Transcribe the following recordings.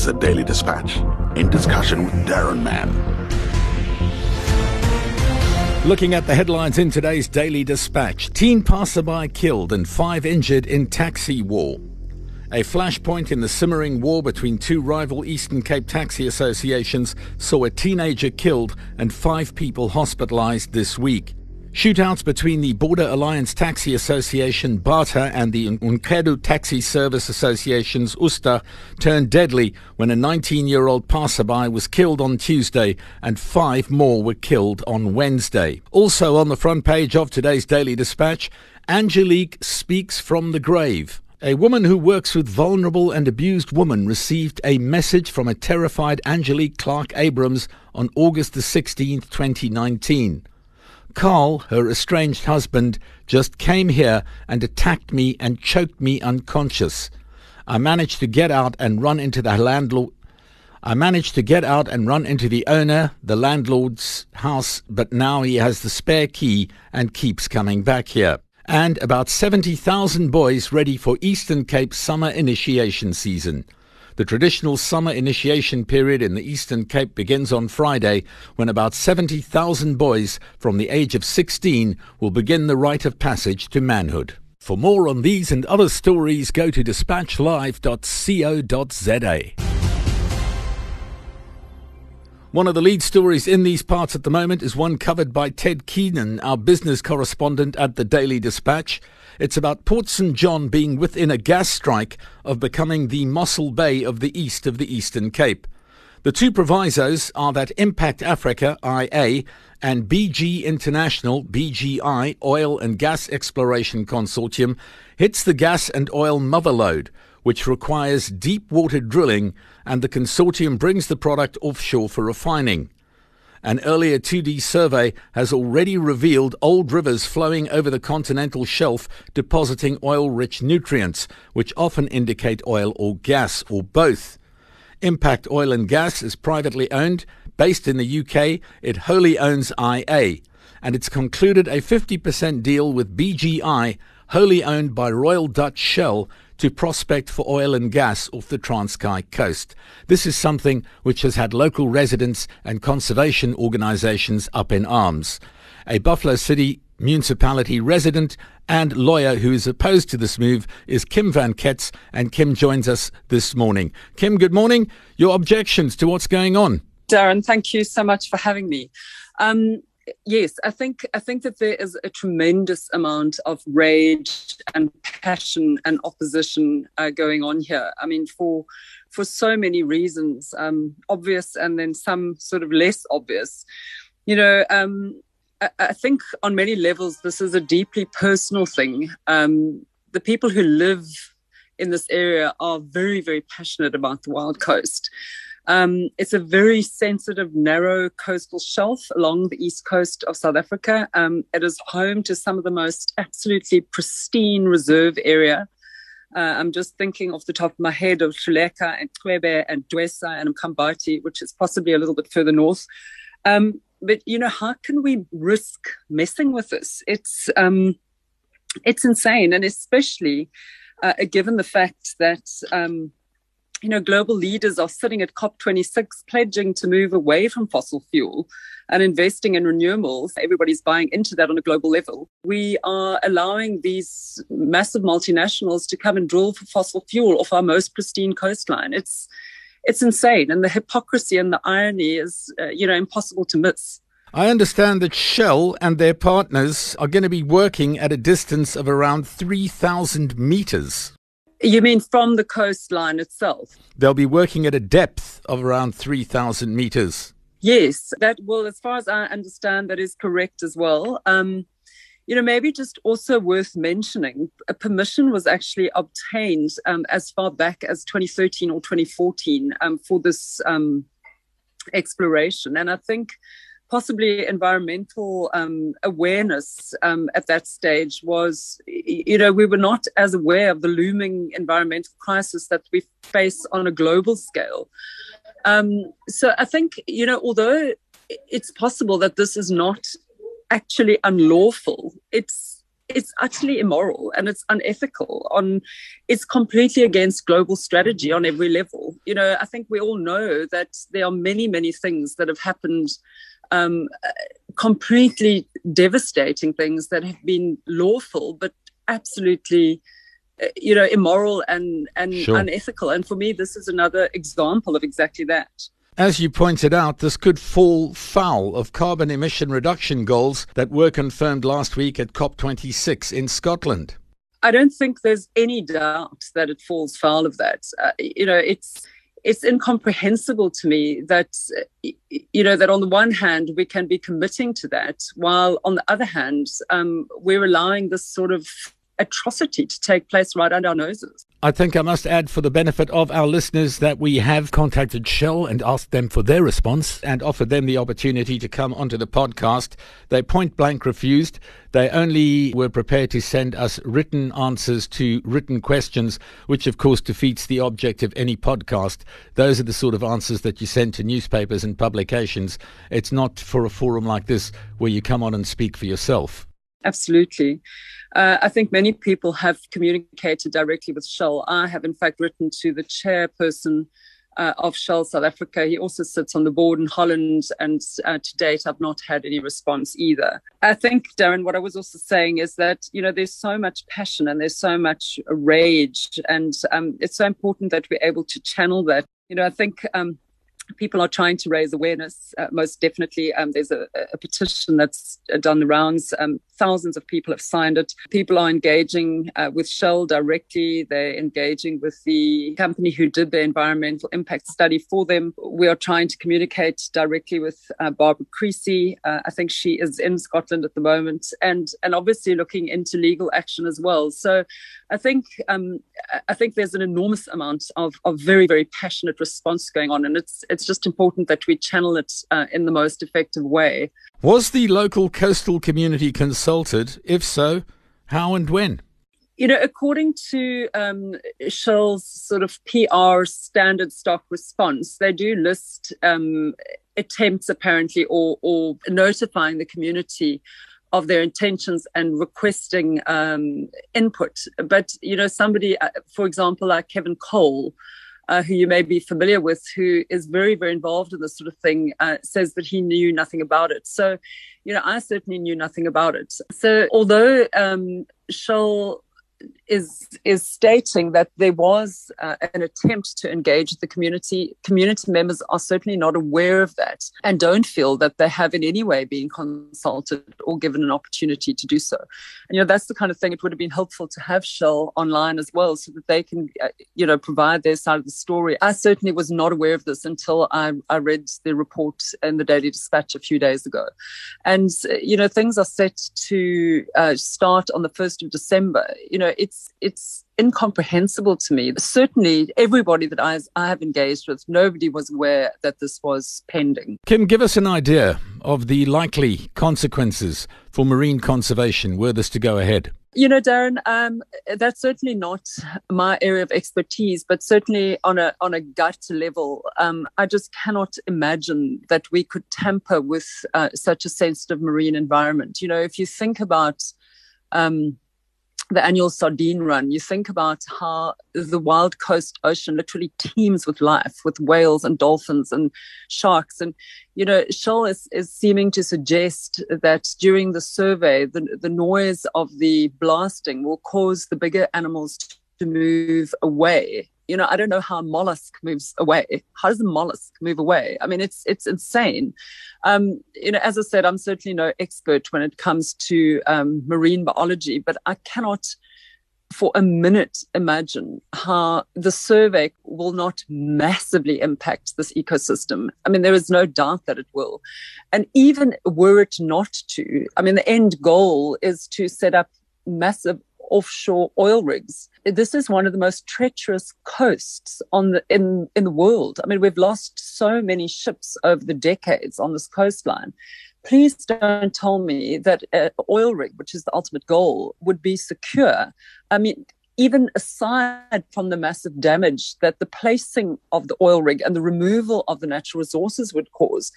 It's the Daily Dispatch in discussion with Darren Mann. Looking at the headlines in today's Daily Dispatch Teen passerby killed and five injured in taxi war. A flashpoint in the simmering war between two rival Eastern Cape taxi associations saw a teenager killed and five people hospitalized this week. Shootouts between the Border Alliance Taxi Association, BATA, and the Uncedo Taxi Service Association's USTA turned deadly when a 19 year old passerby was killed on Tuesday and five more were killed on Wednesday. Also on the front page of today's Daily Dispatch, Angelique speaks from the grave. A woman who works with vulnerable and abused women received a message from a terrified Angelique Clark Abrams on August the 16th, 2019. Carl, her estranged husband, just came here and attacked me and choked me unconscious. I managed to get out and run into the landlord. I managed to get out and run into the owner, the landlord's house, but now he has the spare key and keeps coming back here. And about 70,000 boys ready for Eastern Cape summer initiation season. The traditional summer initiation period in the Eastern Cape begins on Friday when about 70,000 boys from the age of 16 will begin the rite of passage to manhood. For more on these and other stories, go to dispatchlive.co.za. One of the lead stories in these parts at the moment is one covered by Ted Keenan, our business correspondent at the Daily Dispatch. It's about Port St. John being within a gas strike of becoming the Mossel Bay of the east of the Eastern Cape. The two provisos are that Impact Africa, IA, and BG International, BGI, Oil and Gas Exploration Consortium, hits the gas and oil motherlode which requires deep water drilling, and the consortium brings the product offshore for refining. An earlier 2D survey has already revealed old rivers flowing over the continental shelf depositing oil rich nutrients, which often indicate oil or gas or both. Impact Oil and Gas is privately owned. Based in the UK, it wholly owns IA, and it's concluded a 50% deal with BGI, wholly owned by Royal Dutch Shell, to prospect for oil and gas off the Transkei coast. This is something which has had local residents and conservation organizations up in arms. A Buffalo City municipality resident and lawyer who is opposed to this move is Kim Van Ketz, and Kim joins us this morning. Kim, good morning. Your objections to what's going on? Darren, thank you so much for having me. Um, yes, I think I think that there is a tremendous amount of rage and passion and opposition uh, going on here. I mean, for for so many reasons, um, obvious and then some sort of less obvious. You know, um, I, I, think on many levels this is a deeply personal thing. Um, the people who live in this area are very, very passionate about the Wild Coast. Um, it's a very sensitive, narrow coastal shelf along the east coast of South Africa. Um, it is home to some of the most absolutely pristine reserve area. Uh, I'm just thinking off the top of my head of Hluleka and Cwebe and Dwesa and Mkambati, which is possibly a little bit further north. Um, but you know, how can we risk messing with this? It's um, it's insane, and especially uh, given the fact that um, you know, global leaders are sitting at COP26 pledging to move away from fossil fuel and investing in renewables. Everybody's buying into that on a global level. We are allowing these massive multinationals to come and drill for fossil fuel off our most pristine coastline. It's it's insane, and the hypocrisy and the irony is, uh, you know, impossible to miss. I understand that Shell and their partners are going to be working at a distance of around 3,000 meters. You mean from the coastline itself? They'll be working at a depth of around 3,000 meters. Yes, that will, as far as I understand, that is correct as well. Um, you know, maybe just also worth mentioning, a permission was actually obtained um, as far back as 2013 or 2014 um, for this um, exploration. And I think possibly environmental um, awareness um, at that stage was, you know, we were not as aware of the looming environmental crisis that we face on a global scale. Um, so I think, you know, although it's possible that this is not actually unlawful, it's it's actually immoral and it's unethical on it's completely against global strategy on every level you know i think we all know that there are many many things that have happened um, completely devastating things that have been lawful but absolutely uh, you know immoral and and sure. unethical and for me this is another example of exactly that as you pointed out, this could fall foul of carbon emission reduction goals that were confirmed last week at COP26 in Scotland. I don't think there's any doubt that it falls foul of that. Uh, you know, it's it's incomprehensible to me that you know that on the one hand we can be committing to that, while on the other hand um, we're allowing this sort of atrocity to take place right under our noses. I think I must add for the benefit of our listeners that we have contacted Shell and asked them for their response and offered them the opportunity to come onto the podcast. They point blank refused. They only were prepared to send us written answers to written questions, which of course defeats the object of any podcast. Those are the sort of answers that you send to newspapers and publications. It's not for a forum like this where you come on and speak for yourself. Absolutely. Uh, I think many people have communicated directly with Shell. I have, in fact, written to the chairperson uh, of Shell South Africa. He also sits on the board in Holland, and uh, to date, I've not had any response either. I think, Darren, what I was also saying is that you know there's so much passion and there's so much rage, and um, it's so important that we're able to channel that. You know, I think. Um, people are trying to raise awareness. Uh, most definitely, um, there's a, a, petition that's uh, done the rounds. Um, thousands of people have signed it. People are engaging uh, with Shell directly. They're engaging with the company who did the environmental impact study for them. We are trying to communicate directly with uh, Barbara Creecy. Uh, I think she is in Scotland at the moment, and and obviously looking into legal action as well. So, I think um, I think there's an enormous amount of, of very very passionate response going on, and it's it's just important that we channel it uh, in the most effective way. Was the local coastal community consulted? If so, how and when? You know, according to um, Shell's sort of PR standard stock response, they do list um, attempts apparently or, or notifying the community of their intentions and requesting um, input. But, you know, somebody, uh, for example, like Kevin Cole, uh, who you may be familiar with, who is very, very involved in this sort of thing, uh, says that he knew nothing about it. So, you know, I certainly knew nothing about it. So, although um, Shell is is stating that there was uh, an attempt to engage the community. Community members are certainly not aware of that and don't feel that they have in any way been consulted or given an opportunity to do so. And you know that's the kind of thing. It would have been helpful to have Shell online as well, so that they can uh, you know provide their side of the story. I certainly was not aware of this until I, I read the report in the Daily Dispatch a few days ago, and you know things are set to uh, start on the first of December. You know it's it's incomprehensible to me. Certainly, everybody that I, I have engaged with, nobody was aware that this was pending. Kim, give us an idea of the likely consequences for marine conservation were this to go ahead. You know, Darren, um, that's certainly not my area of expertise, but certainly on a on a gut level, um, I just cannot imagine that we could tamper with uh, such a sensitive marine environment. You know, if you think about um, the annual sardine run, you think about how the wild coast ocean literally teems with life, with whales and dolphins and sharks. And, you know, Shell is, is seeming to suggest that during the survey, the, the noise of the blasting will cause the bigger animals to move away you know, I don't know how a mollusk moves away. How does a mollusk move away? I mean, it's it's insane. Um, you know, as I said, I'm certainly no expert when it comes to um, marine biology, but I cannot for a minute imagine how the survey will not massively impact this ecosystem. I mean, there is no doubt that it will. And even were it not to, I mean, the end goal is to set up massive offshore oil rigs. This is one of the most treacherous coasts on the in in the world. I mean, we've lost so many ships over the decades on this coastline. Please don't tell me that an oil rig, which is the ultimate goal, would be secure. I mean, even aside from the massive damage that the placing of the oil rig and the removal of the natural resources would cause,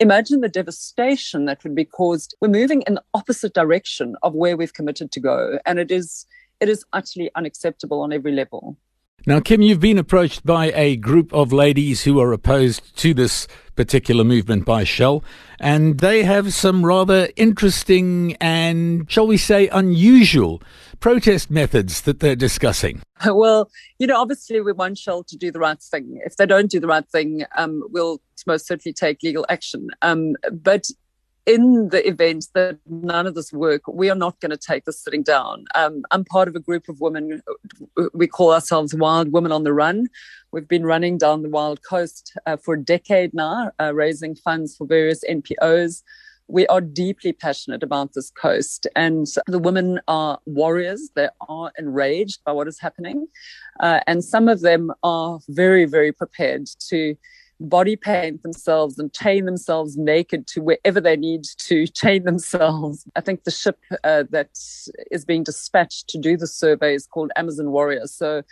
imagine the devastation that would be caused. We're moving in the opposite direction of where we've committed to go. And it is it is utterly unacceptable on every level. Now, Kim, you've been approached by a group of ladies who are opposed to this particular movement by Shell, and they have some rather interesting and, shall we say, unusual protest methods that they're discussing. Well, you know, obviously we want Shell to do the right thing. If they don't do the right thing, um, we'll most certainly take legal action. Um, but in the event that none of this work, we are not going to take this sitting down. Um, I'm part of a group of women. We call ourselves Wild Women on the Run. We've been running down the Wild Coast uh, for a decade now, uh, raising funds for various NPOs. We are deeply passionate about this coast, and the women are warriors. They are enraged by what is happening, uh, and some of them are very, very prepared to body paint themselves and chain themselves naked to wherever they need to chain themselves. I think the ship uh, that is being dispatched to do the survey is called Amazon Warrior. So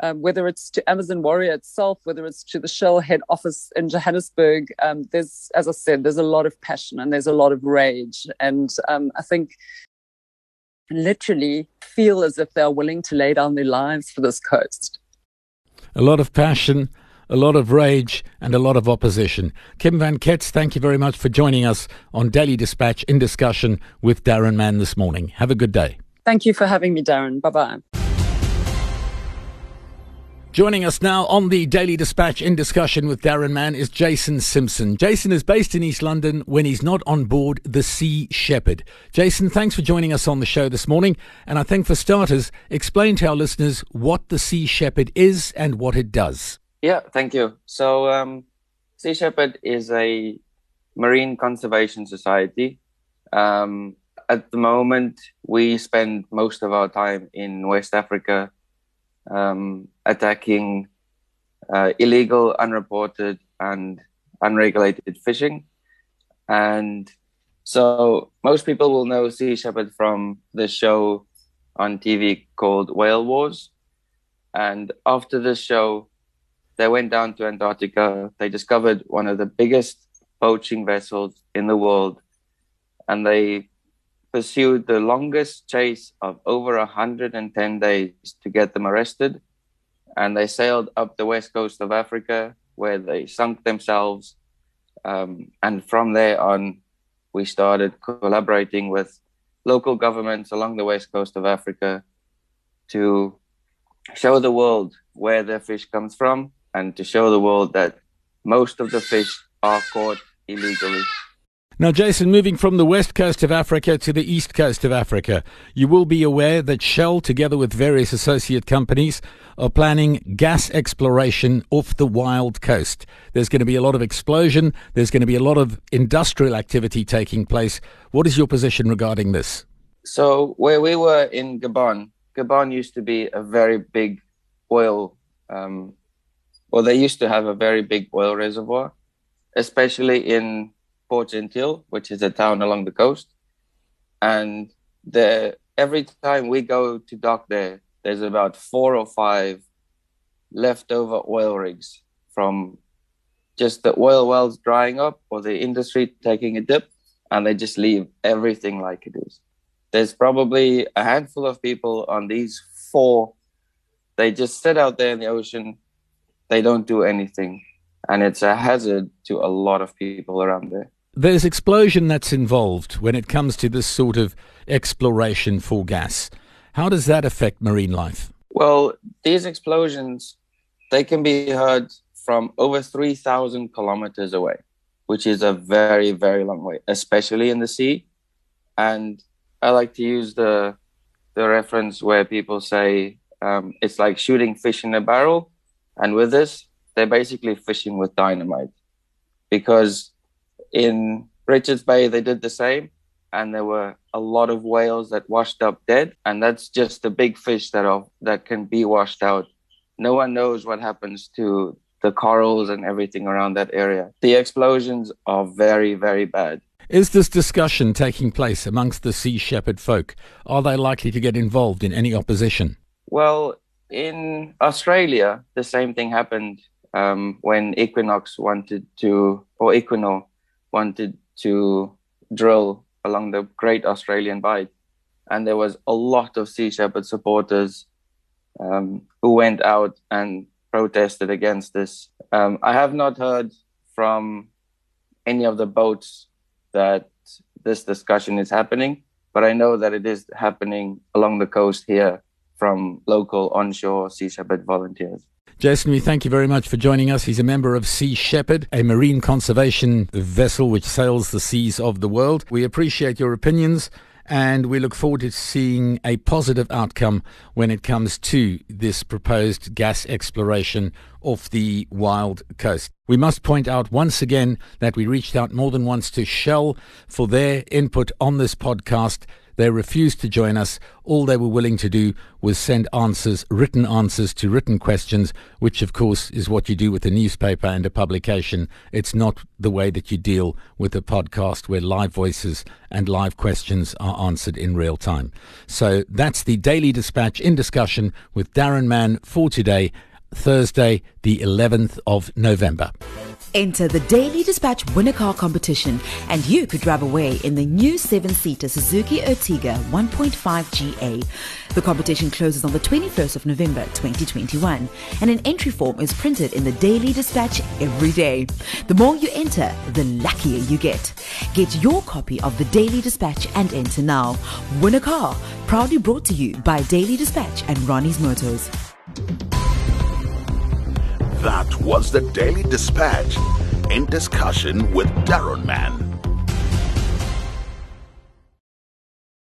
um, whether it's to Amazon Warrior itself, whether it's to the Shell head office in Johannesburg, um, there's, as I said, there's a lot of passion and there's a lot of rage. And um, I think literally feel as if they're willing to lay down their lives for this coast. A lot of passion, a lot of rage, and a lot of opposition. Kim Van Ketz, thank you very much for joining us on Daily Dispatch in discussion with Darren Mann this morning. Have a good day. Thank you for having me, Darren. Bye bye. Joining us now on the Daily Dispatch in discussion with Darren Mann is Jason Simpson. Jason is based in East London when he's not on board the Sea Shepherd. Jason, thanks for joining us on the show this morning. And I think for starters, explain to our listeners what the Sea Shepherd is and what it does. Yeah, thank you. So, um, Sea Shepherd is a marine conservation society. Um, at the moment, we spend most of our time in West Africa um, attacking uh, illegal, unreported, and unregulated fishing. And so, most people will know Sea Shepherd from the show on TV called Whale Wars. And after this show, they went down to Antarctica. They discovered one of the biggest poaching vessels in the world, and they pursued the longest chase of over 110 days to get them arrested. And they sailed up the west coast of Africa, where they sunk themselves. Um, and from there on, we started collaborating with local governments along the west coast of Africa to show the world where their fish comes from and to show the world that most of the fish are caught illegally. Now, Jason, moving from the west coast of Africa to the east coast of Africa, you will be aware that Shell, together with various associate companies, are planning gas exploration off the wild coast. There's going to be a lot of explosion, there's going to be a lot of industrial activity taking place. What is your position regarding this? So, where we were in Gabon, Gabon used to be a very big oil um, well, they used to have a very big oil reservoir, especially in Port Gentil, which is a town along the coast. And the, every time we go to dock there, there's about four or five leftover oil rigs from just the oil wells drying up or the industry taking a dip, and they just leave everything like it is. There's probably a handful of people on these four. They just sit out there in the ocean they don't do anything. And it's a hazard to a lot of people around there. There's explosion that's involved when it comes to this sort of exploration for gas. How does that affect marine life? Well, these explosions, they can be heard from over 3,000 kilometers away, which is a very, very long way, especially in the sea. And I like to use the the reference where people say um, it's like shooting fish in a barrel. And with this, they're basically fishing with dynamite because in Richards Bay, they did the same. And there were a lot of whales that washed up dead. And that's just the big fish that are, that can be washed out. No one knows what happens to the corals and everything around that area. The explosions are very, very bad. Is this discussion taking place amongst the Sea Shepherd folk? Are they likely to get involved in any opposition? Well, in Australia, the same thing happened um, when Equinox wanted to, or Equinor wanted to drill along the Great Australian Bight, and there was a lot of Sea Shepherd supporters um, who went out and protested against this. Um, I have not heard from any of the boats that this discussion is happening, but I know that it is happening along the coast here from local onshore Sea Shepherd volunteers. Jason, we thank you very much for joining us. He's a member of Sea Shepherd, a marine conservation vessel which sails the seas of the world. We appreciate your opinions and we look forward to seeing a positive outcome when it comes to this proposed gas exploration off the wild coast. We must point out once again that we reached out more than once to Shell for their input on this podcast. They refused to join us. All they were willing to do was send answers, written answers to written questions, which of course is what you do with a newspaper and a publication. It's not the way that you deal with a podcast where live voices and live questions are answered in real time. So that's the Daily Dispatch in discussion with Darren Mann for today, Thursday, the 11th of November. Enter the Daily Dispatch Winner Car competition and you could drive away in the new seven-seater Suzuki Ertiga 1.5 GA. The competition closes on the 21st of November 2021 and an entry form is printed in the Daily Dispatch every day. The more you enter, the luckier you get. Get your copy of the Daily Dispatch and enter now. Win a car, proudly brought to you by Daily Dispatch and Ronnie's Motors. That was the Daily Dispatch in discussion with Darren Mann.